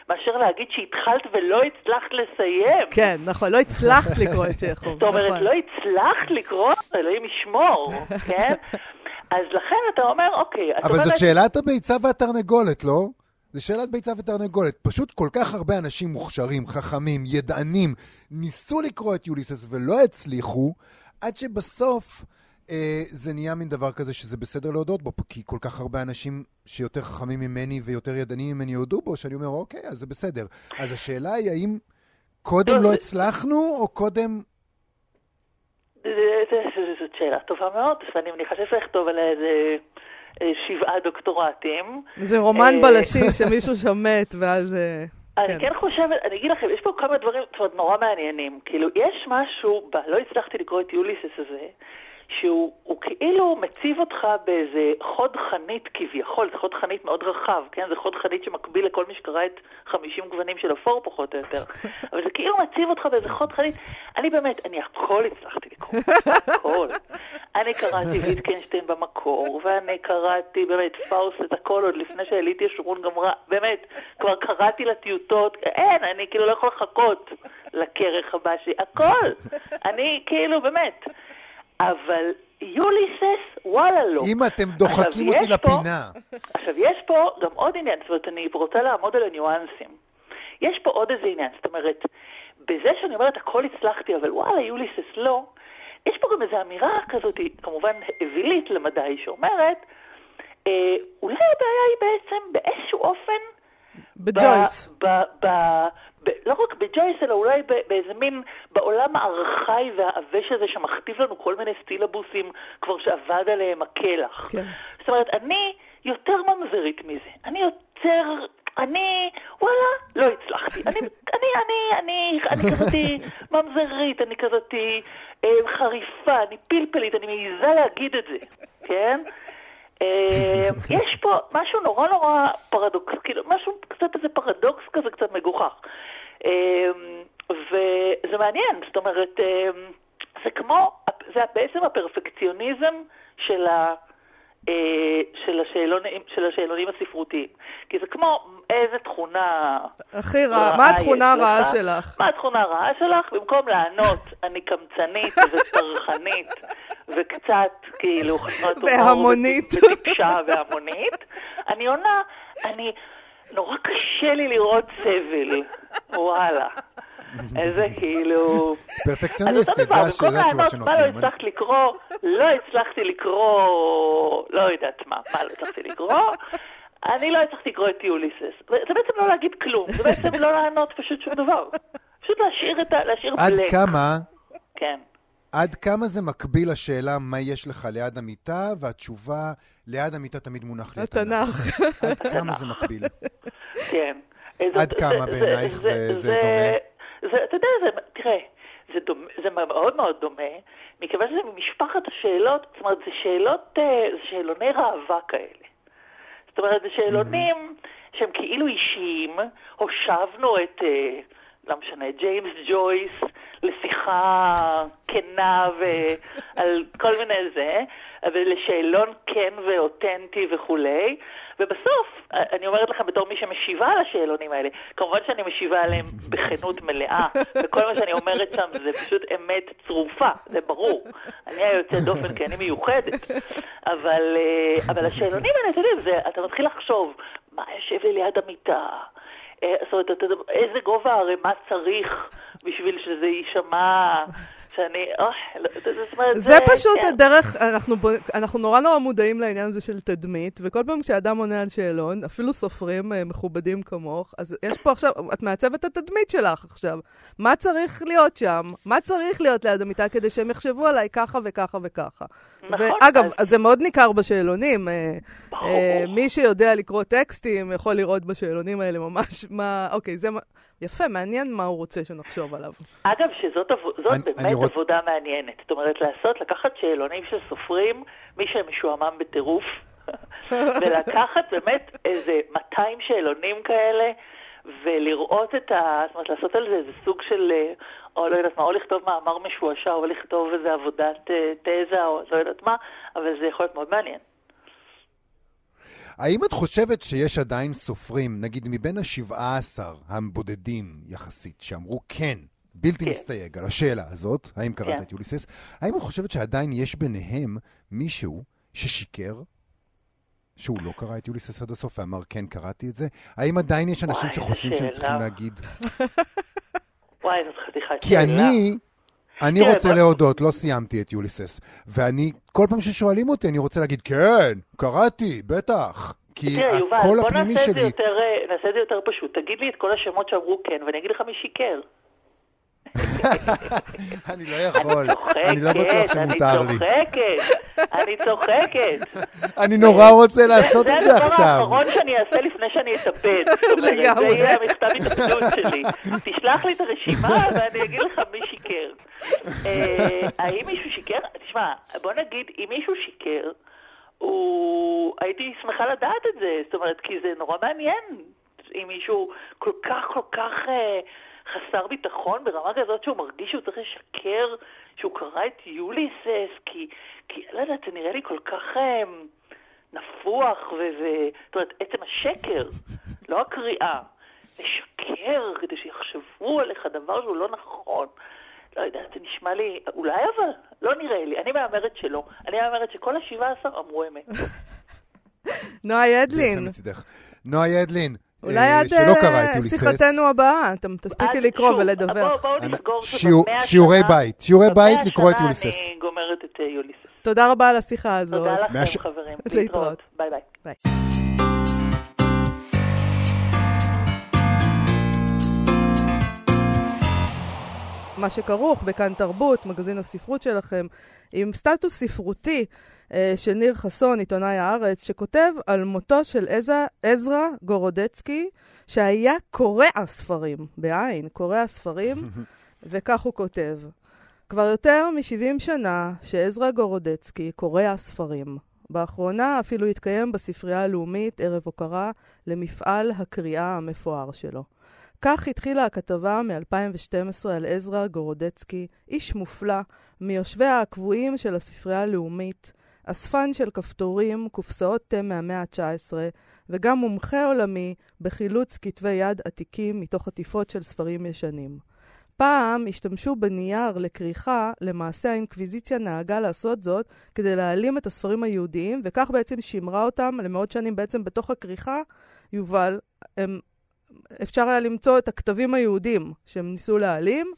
מאשר להגיד שהתחלת ולא הצלחת לסיים. כן, נכון, לא הצלחת לקרוא את צ'כוב. זאת אומרת, נכון. לא הצלחת לקרוא, אלוהים ישמור, כן? אז לכן אתה אומר, אוקיי... אבל זאת שאלת הביצה והתרנגולת, לא? זה שאלת ביצה ותרנגולת. פשוט כל כך הרבה אנשים מוכשרים, חכמים, ידענים, ניסו לקרוא את יוליסס ולא הצליחו, עד שבסוף זה נהיה מין דבר כזה שזה בסדר להודות בו, כי כל כך הרבה אנשים שיותר חכמים ממני ויותר ידענים ממני יודו בו, שאני אומר, אוקיי, אז זה בסדר. אז השאלה היא, האם קודם לא הצלחנו, או קודם... זאת שאלה טובה מאוד, ואני מניחה שצריך לכתוב עליה איזה אה, שבעה דוקטורטים. זה רומן אה, בלשי שמישהו שם מת, ואז... אני כן. כן חושבת, אני אגיד לכם, יש פה כמה דברים, זאת אומרת, נורא מעניינים. כאילו, יש משהו, ב, לא הצלחתי לקרוא את יוליסס הזה, שהוא הוא כאילו מציב אותך באיזה חוד חנית כביכול, זה חוד חנית מאוד רחב, כן? זה חוד חנית שמקביל לכל מי שקרא את 50 גוונים של אפור פחות או יותר. אבל זה כאילו מציב אותך באיזה חוד חנית. אני באמת, אני הכל הצלחתי לקרוא, הכל. אני קראתי ויטגנשטיין במקור, ואני קראתי באמת פרוסט את הכל עוד לפני שהלית ישורון גמרה, באמת, כבר קראתי לטיוטות, אין, אני כאילו לא יכול לחכות לכרך הבא שלי, הכל. אני כאילו, באמת. אבל יוליסס, וואלה לא. אם אתם דוחקים אותי פה- לפינה. עכשיו, יש פה גם עוד עניין, זאת אומרת, אני רוצה לעמוד על הניואנסים. יש פה עוד איזה עניין, זאת אומרת, בזה שאני אומרת הכל הצלחתי, אבל וואלה, יוליסס לא, יש פה גם איזו אמירה כזאת, כמובן אווילית למדי, שאומרת, אה, אולי הבעיה היא בעצם באיזשהו אופן בג'ויס. לא רק בג'ויס, אלא אולי באיזה מין, בעולם הארכאי והעבש הזה שמכתיב לנו כל מיני סטילבוסים כבר שאבד עליהם הקלח. כן. זאת אומרת, אני יותר ממזרית מזה. אני יותר... אני, וואלה, לא הצלחתי. אני, אני, אני, אני, אני כזאתי ממזרית, אני כזאתי אה, חריפה, אני פלפלית, אני מעיזה להגיד את זה, כן? אה, יש פה משהו נורא נורא פרדוקס, כאילו, משהו קצת איזה פרדוקס כזה קצת מגוחך. אה, וזה מעניין, זאת אומרת, אה, זה כמו, זה בעצם הפרפקציוניזם של ה... אה, של השאלונים, של השאלונים הספרותיים. כי זה כמו איזה תכונה... הכי רע, רעה מה התכונה? הרעה שלך? מה התכונה הרעה שלך? במקום לענות, אני קמצנית וטרחנית וקצת כאילו והמונית. וטיפשה והמונית, אני עונה, אני, נורא קשה לי לראות סבל, וואלה. איזה כאילו... פרפקציוניסטית, אותו זה דבר, הש- במקום זה התשובה לענות מה לא שנותנים. הצלחת לקרוא, לא הצלחתי לקרוא, לא יודעת מה, מה לא הצלחתי לקרוא, אני לא הצלחתי לקרוא את יוליסס. זה בעצם לא להגיד כלום, זה בעצם לא לענות פשוט שום דבר. פשוט להשאיר את ה... להשאיר עד בלק. כמה, כן. עד כמה זה מקביל לשאלה מה יש לך ליד המיטה, והתשובה, ליד המיטה תמיד מונח לי התנ"ך. התנ"ך. עד כמה זה מקביל? כן. עד כמה בעינייך זה- דומה? אתה יודע, זה, תראה, זה, דומה, זה מאוד מאוד דומה, מכיוון שזה ממשפחת השאלות, זאת אומרת, זה שאלות, אה, זה שאלוני ראווה כאלה. זאת אומרת, זה שאלונים שהם כאילו אישיים, הושבנו את, אה, לא משנה, ג'יימס ג'ויס לשיחה כנה ועל כל מיני זה, ולשאלון כן ואותנטי וכולי, ובסוף, אני אומרת לכם בתור מי שמשיבה על השאלונים האלה, כמובן שאני משיבה עליהם בכנות מלאה, וכל מה שאני אומרת שם זה פשוט אמת צרופה, זה ברור. אני היוצא דופן כי אני מיוחדת. אבל, אה, אבל השאלונים האלה, אתה יודע, אתה מתחיל לחשוב, מה יושב לי ליד המיטה? אה, זאת אומרת, אתה איזה גובה הערימה צריך בשביל שזה יישמע... שאני, אוי, לא, זאת אומרת, זה פשוט כן. הדרך, אנחנו, נורא נורא מודעים לעניין הזה של תדמית, וכל פעם כשאדם עונה על שאלון, אפילו סופרים אה, מכובדים כמוך, אז יש פה עכשיו, את מעצבת את התדמית שלך עכשיו. מה צריך להיות שם? מה צריך להיות ליד המיטה כדי שהם יחשבו עליי ככה וככה וככה? נכון, ואגב, זה מאוד ניכר בשאלונים. אה, מי שיודע לקרוא טקסטים יכול לראות בשאלונים האלה ממש מה... אוקיי, זה... מה- יפה, מעניין מה הוא רוצה שנחשוב עליו. אגב, שזאת זאת אני- באמת אני רוצ- עבודה מעניינת. זאת אומרת, לעשות, לקחת שאלונים של סופרים, מי שמשועמם בטירוף, ולקחת באמת איזה 200 שאלונים כאלה, ולראות את ה... זאת אומרת, לעשות על זה איזה סוג של... אה, או לא יודעת מה, או לכתוב מאמר משועשע, או לכתוב איזה עבודת אה, תזה, או לא יודעת מה, אבל זה יכול להיות מאוד מעניין. האם את חושבת שיש עדיין סופרים, נגיד מבין השבעה עשר הבודדים יחסית, שאמרו כן, בלתי כן. מסתייג, על השאלה הזאת, האם קראת כן. את יוליסס, האם את חושבת שעדיין יש ביניהם מישהו ששיקר? שהוא לא קרא את יוליסס עד הסוף ואמר, כן, קראתי את זה? האם עדיין יש אנשים וואי, שחושבים שהם צריכים. להגיד? וואי, זאת חתיכת כי שאלה. אני, אני תראה, רוצה בוא- להודות, לא סיימתי את יוליסס. ואני, כל פעם ששואלים אותי, אני רוצה להגיד, כן, קראתי, בטח. כי תראה, יובל, הקול בוא הפנימי שלי... יותר, אה, נעשה את זה יותר פשוט. תגיד לי את כל השמות שאמרו כן, ואני אגיד לך מי שיקר. אני לא יכול, אני לא בטוח שמותר אני לי. צוחקת, אני צוחקת. אני נורא רוצה לעשות את זה זה הדבר עכשיו. האחרון שאני אעשה לפני שאני אתאבד. לגמרי. זה יהיה המכתב התאבדות שלי. תשלח לי את הרשימה ואני אגיד לך מי שיקר. אה, האם מישהו שיקר? תשמע, בוא נגיד, אם מישהו שיקר, הוא... הייתי שמחה לדעת את זה, זאת אומרת, כי זה נורא מעניין. אם מישהו כל כך כל כך אה, חסר ביטחון ברמה כזאת שהוא מרגיש שהוא צריך לשקר, שהוא קרא את יוליסס, כי, כי לא יודעת, זה נראה לי כל כך אה, נפוח, ו... זאת אומרת, עצם השקר, לא הקריאה. לשקר כדי שיחשבו עליך דבר שהוא לא נכון. לא יודעת, זה נשמע לי, אולי אבל, לא נראה לי. אני מהמרת שלא. אני מהמרת שכל השבעה עשר אמרו אמת. נועה ידלין. נועה ידלין, אולי אה, עד שלא אה. שיחתנו הבאה, אתם תספיקי לקרוא ולדווח. בואו נסגור שיעורי בית, שיעורי בית במאה לקרוא את שנה יוליסס. אני גומרת את אה, יוליסס. תודה רבה על השיחה הזאת. תודה לכם, חברים. להתראות. ביי ביי. מה שכרוך בכאן תרבות, מגזין הספרות שלכם, עם סטטוס ספרותי אה, של ניר חסון, עיתונאי הארץ, שכותב על מותו של עז- עזרא גורודצקי, שהיה קורא הספרים, בעין, קורא הספרים, וכך הוא כותב: כבר יותר מ-70 שנה שעזרא גורודצקי קורא הספרים. באחרונה אפילו התקיים בספרייה הלאומית ערב הוקרה למפעל הקריאה המפואר שלו. כך התחילה הכתבה מ-2012 על עזרא גורודצקי, איש מופלא, מיושביה הקבועים של הספרייה הלאומית, אספן של כפתורים, קופסאות תה מהמאה ה-19, וגם מומחה עולמי בחילוץ כתבי יד עתיקים מתוך עטיפות של ספרים ישנים. פעם השתמשו בנייר לכריכה, למעשה האינקוויזיציה נהגה לעשות זאת כדי להעלים את הספרים היהודיים, וכך בעצם שימרה אותם למאות שנים בעצם בתוך הכריכה, יובל, הם, אפשר היה למצוא את הכתבים היהודים שהם ניסו להעלים.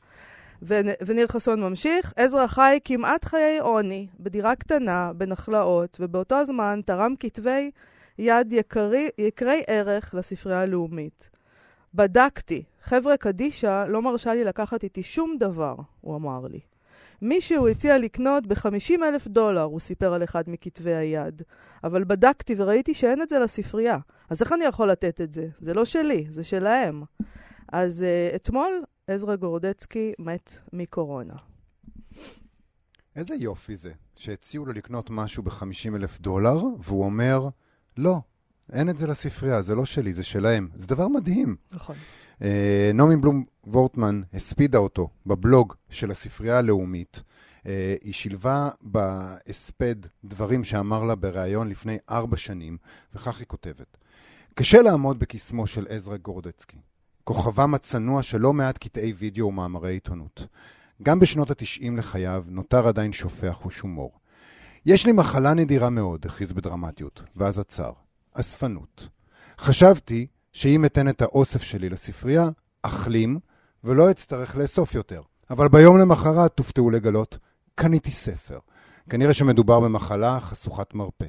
ונ- וניר חסון ממשיך, עזרא חי כמעט חיי עוני, בדירה קטנה, בנחלאות, ובאותו הזמן תרם כתבי יד יקרי, יקרי ערך לספרייה הלאומית. בדקתי, חבר'ה קדישא לא מרשה לי לקחת איתי שום דבר, הוא אמר לי. מישהו הציע לקנות ב-50 אלף דולר, הוא סיפר על אחד מכתבי היד. אבל בדקתי וראיתי שאין את זה לספרייה. אז איך אני יכול לתת את זה? זה לא שלי, זה שלהם. אז uh, אתמול עזרא גורדצקי מת מקורונה. איזה יופי זה, שהציעו לו לקנות משהו ב-50 אלף דולר, והוא אומר, לא, אין את זה לספרייה, זה לא שלי, זה שלהם. זה דבר מדהים. נכון. אה, נעמי בלום וורטמן הספידה אותו בבלוג של הספרייה הלאומית. אה, היא שילבה בהספד דברים שאמר לה בריאיון לפני ארבע שנים, וכך היא כותבת: קשה לעמוד בקסמו של עזרא גורדצקי, כוכבם הצנוע של לא מעט קטעי וידאו ומאמרי עיתונות. גם בשנות התשעים לחייו נותר עדיין שופע חוש הומור. יש לי מחלה נדירה מאוד, הכריז בדרמטיות, ואז עצר. אספנות. חשבתי שאם אתן את האוסף שלי לספרייה, אחלים, ולא אצטרך לאסוף יותר. אבל ביום למחרת תופתעו לגלות, קניתי ספר. כנראה שמדובר במחלה חשוכת מרפא.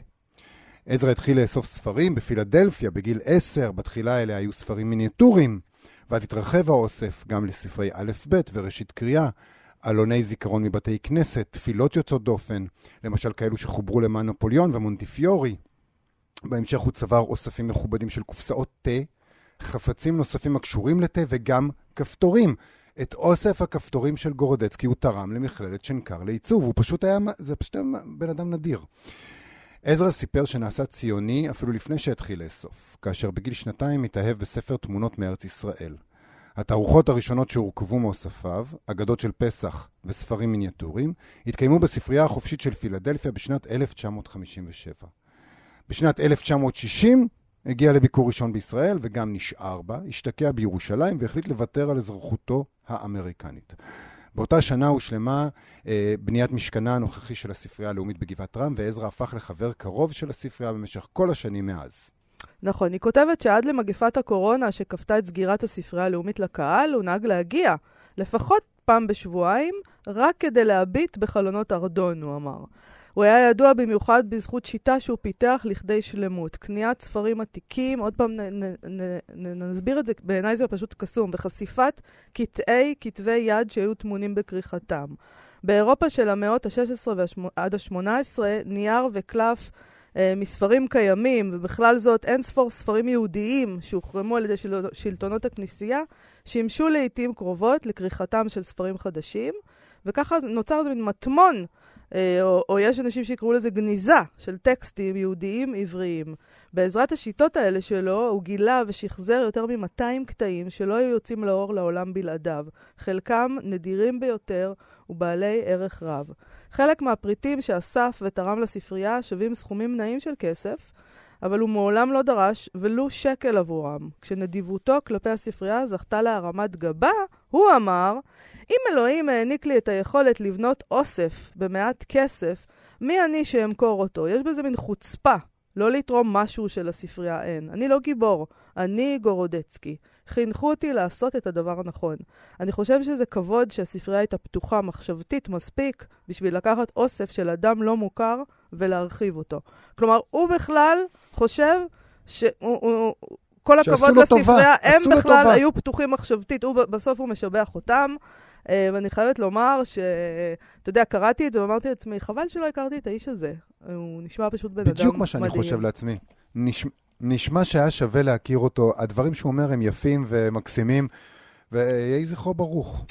עזרא התחיל לאסוף ספרים בפילדלפיה בגיל עשר, בתחילה אלה היו ספרים מיניאטוריים, ואז התרחב האוסף גם לספרי א'-ב' וראשית קריאה, עלוני זיכרון מבתי כנסת, תפילות יוצאות דופן, למשל כאלו שחוברו למען נפוליאון ומונטיפיורי. בהמשך הוא צבר אוספים מכובדים של קופסאות תה, חפצים נוספים הקשורים לתה וגם כפתורים. את אוסף הכפתורים של גורודצקי הוא תרם למכללת שנקר לעיצוב, הוא פשוט היה, זה פשוט היה בן אדם נדיר. עזרא סיפר שנעשה ציוני אפילו לפני שהתחיל לאסוף, כאשר בגיל שנתיים התאהב בספר תמונות מארץ ישראל. התערוכות הראשונות שהורכבו מאוספיו, אגדות של פסח וספרים מיניאטוריים, התקיימו בספרייה החופשית של פילדלפיה בשנת 1957. בשנת 1960 הגיע לביקור ראשון בישראל וגם נשאר בה, השתקע בירושלים והחליט לוותר על אזרחותו האמריקנית. באותה שנה הושלמה אה, בניית משכנה הנוכחי של הספרייה הלאומית בגבעת רם, ועזרא הפך לחבר קרוב של הספרייה במשך כל השנים מאז. נכון, היא כותבת שעד למגפת הקורונה שכפתה את סגירת הספרייה הלאומית לקהל, הוא נהג להגיע לפחות פעם בשבועיים, רק כדי להביט בחלונות ארדון, הוא אמר. הוא היה ידוע במיוחד בזכות שיטה שהוא פיתח לכדי שלמות. קניית ספרים עתיקים, עוד פעם נ, נ, נ, נסביר את זה, בעיניי זה פשוט קסום, וחשיפת קטעי כתבי יד שהיו טמונים בכריכתם. באירופה של המאות ה-16 עד ה-18, נייר וקלף אה, מספרים קיימים, ובכלל זאת אין ספור ספרים יהודיים שהוחרמו על ידי של... שלטונות הכנסייה, שימשו לעיתים קרובות לכריכתם של ספרים חדשים. וככה נוצר איזה מין מטמון, או, או יש אנשים שיקראו לזה גניזה של טקסטים יהודיים עבריים. בעזרת השיטות האלה שלו, הוא גילה ושחזר יותר מ-200 קטעים שלא היו יוצאים לאור לעולם בלעדיו. חלקם נדירים ביותר ובעלי ערך רב. חלק מהפריטים שאסף ותרם לספרייה שווים סכומים נאים של כסף, אבל הוא מעולם לא דרש ולו שקל עבורם. כשנדיבותו כלפי הספרייה זכתה להרמת גבה, הוא אמר, אם אלוהים העניק לי את היכולת לבנות אוסף במעט כסף, מי אני שאמכור אותו? יש בזה מין חוצפה. לא לתרום משהו שלספרייה אין. אני לא גיבור, אני גורודצקי. חינכו אותי לעשות את הדבר הנכון. אני חושב שזה כבוד שהספרייה הייתה פתוחה מחשבתית מספיק בשביל לקחת אוסף של אדם לא מוכר ולהרחיב אותו. כלומר, הוא בכלל חושב ש... הוא, הוא, כל הכבוד לספרייה, הם בכלל. היו פתוחים מחשבתית. הוא, בסוף הוא משבח אותם. Uh, ואני חייבת לומר שאתה יודע, קראתי את זה ואמרתי לעצמי, חבל שלא הכרתי את האיש הזה. הוא נשמע פשוט בן אדם מדהים. בדיוק מה שאני חושב לעצמי. נש... נשמע שהיה שווה להכיר אותו. הדברים שהוא אומר הם יפים ומקסימים, ויהי זכרו ברוך.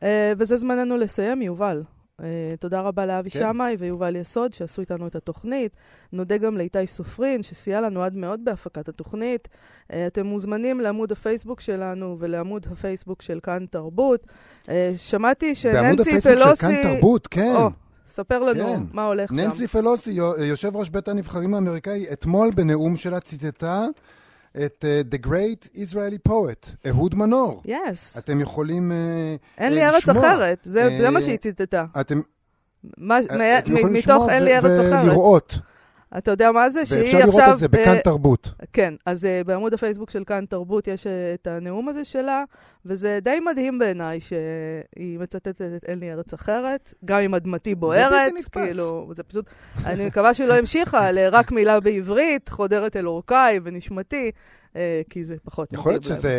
Uh, וזה זמננו לסיים, יובל. Uh, תודה רבה לאבי כן. שמאי ויובל יסוד שעשו איתנו את התוכנית. נודה גם לאיתי סופרין שסייע לנו עד מאוד בהפקת התוכנית. Uh, אתם מוזמנים לעמוד הפייסבוק שלנו ולעמוד הפייסבוק של כאן תרבות. Uh, שמעתי שננסי פלוסי... בעמוד הפייסבוק של כאן תרבות, כן. Oh, ספר לנו כן. מה הולך ננסי שם. ננסי פלוסי, יושב ראש בית הנבחרים האמריקאי, אתמול בנאום שלה ציטטה את uh, The Great Israeli Poet, אהוד מנור. Yes. אתם יכולים uh, אין לי ארץ אחרת, זה, uh, זה מה שהיא ציטטה. אתם, מה, uh, אתם יכולים מתוך אין לי ארץ אחרת. ולראות. אתה יודע מה זה? שהיא עכשיו... ואפשר לראות את זה בכאן תרבות. כן, אז uh, בעמוד הפייסבוק של כאן תרבות יש uh, את הנאום הזה שלה, וזה די מדהים בעיניי שהיא מצטטת את אין לי ארץ אחרת, גם אם אדמתי בוערת. זה בלתי. כאילו, זה פשוט... אני מקווה שהיא לא המשיכה לרק מילה בעברית, חודרת אל אורכי ונשמתי. אה, כי זה פחות יכול להיות שזה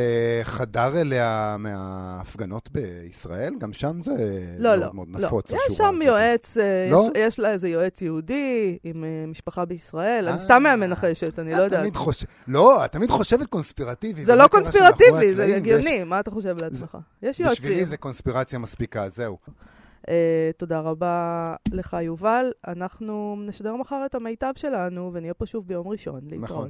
חדר אליה מההפגנות בישראל? גם שם זה לא, לא, מאוד לא. נפוץ, לא. יש שם יועץ, אה, לא? יש, יש לה איזה יועץ יהודי עם אה, משפחה בישראל. אני סתם מהמנחשת, אני לא יודעת. לא, את תמיד חושבת קונספירטיבי. זה לא קונספירטיבי, זה הגיוני. מה אתה חושב לעצמך? יש יועצים. בשבילי זה קונספירציה מספיקה, זהו. Uh, תודה רבה לך, יובל. אנחנו נשדר מחר את המיטב שלנו, ונהיה פה שוב ביום ראשון. להתראות. נכון.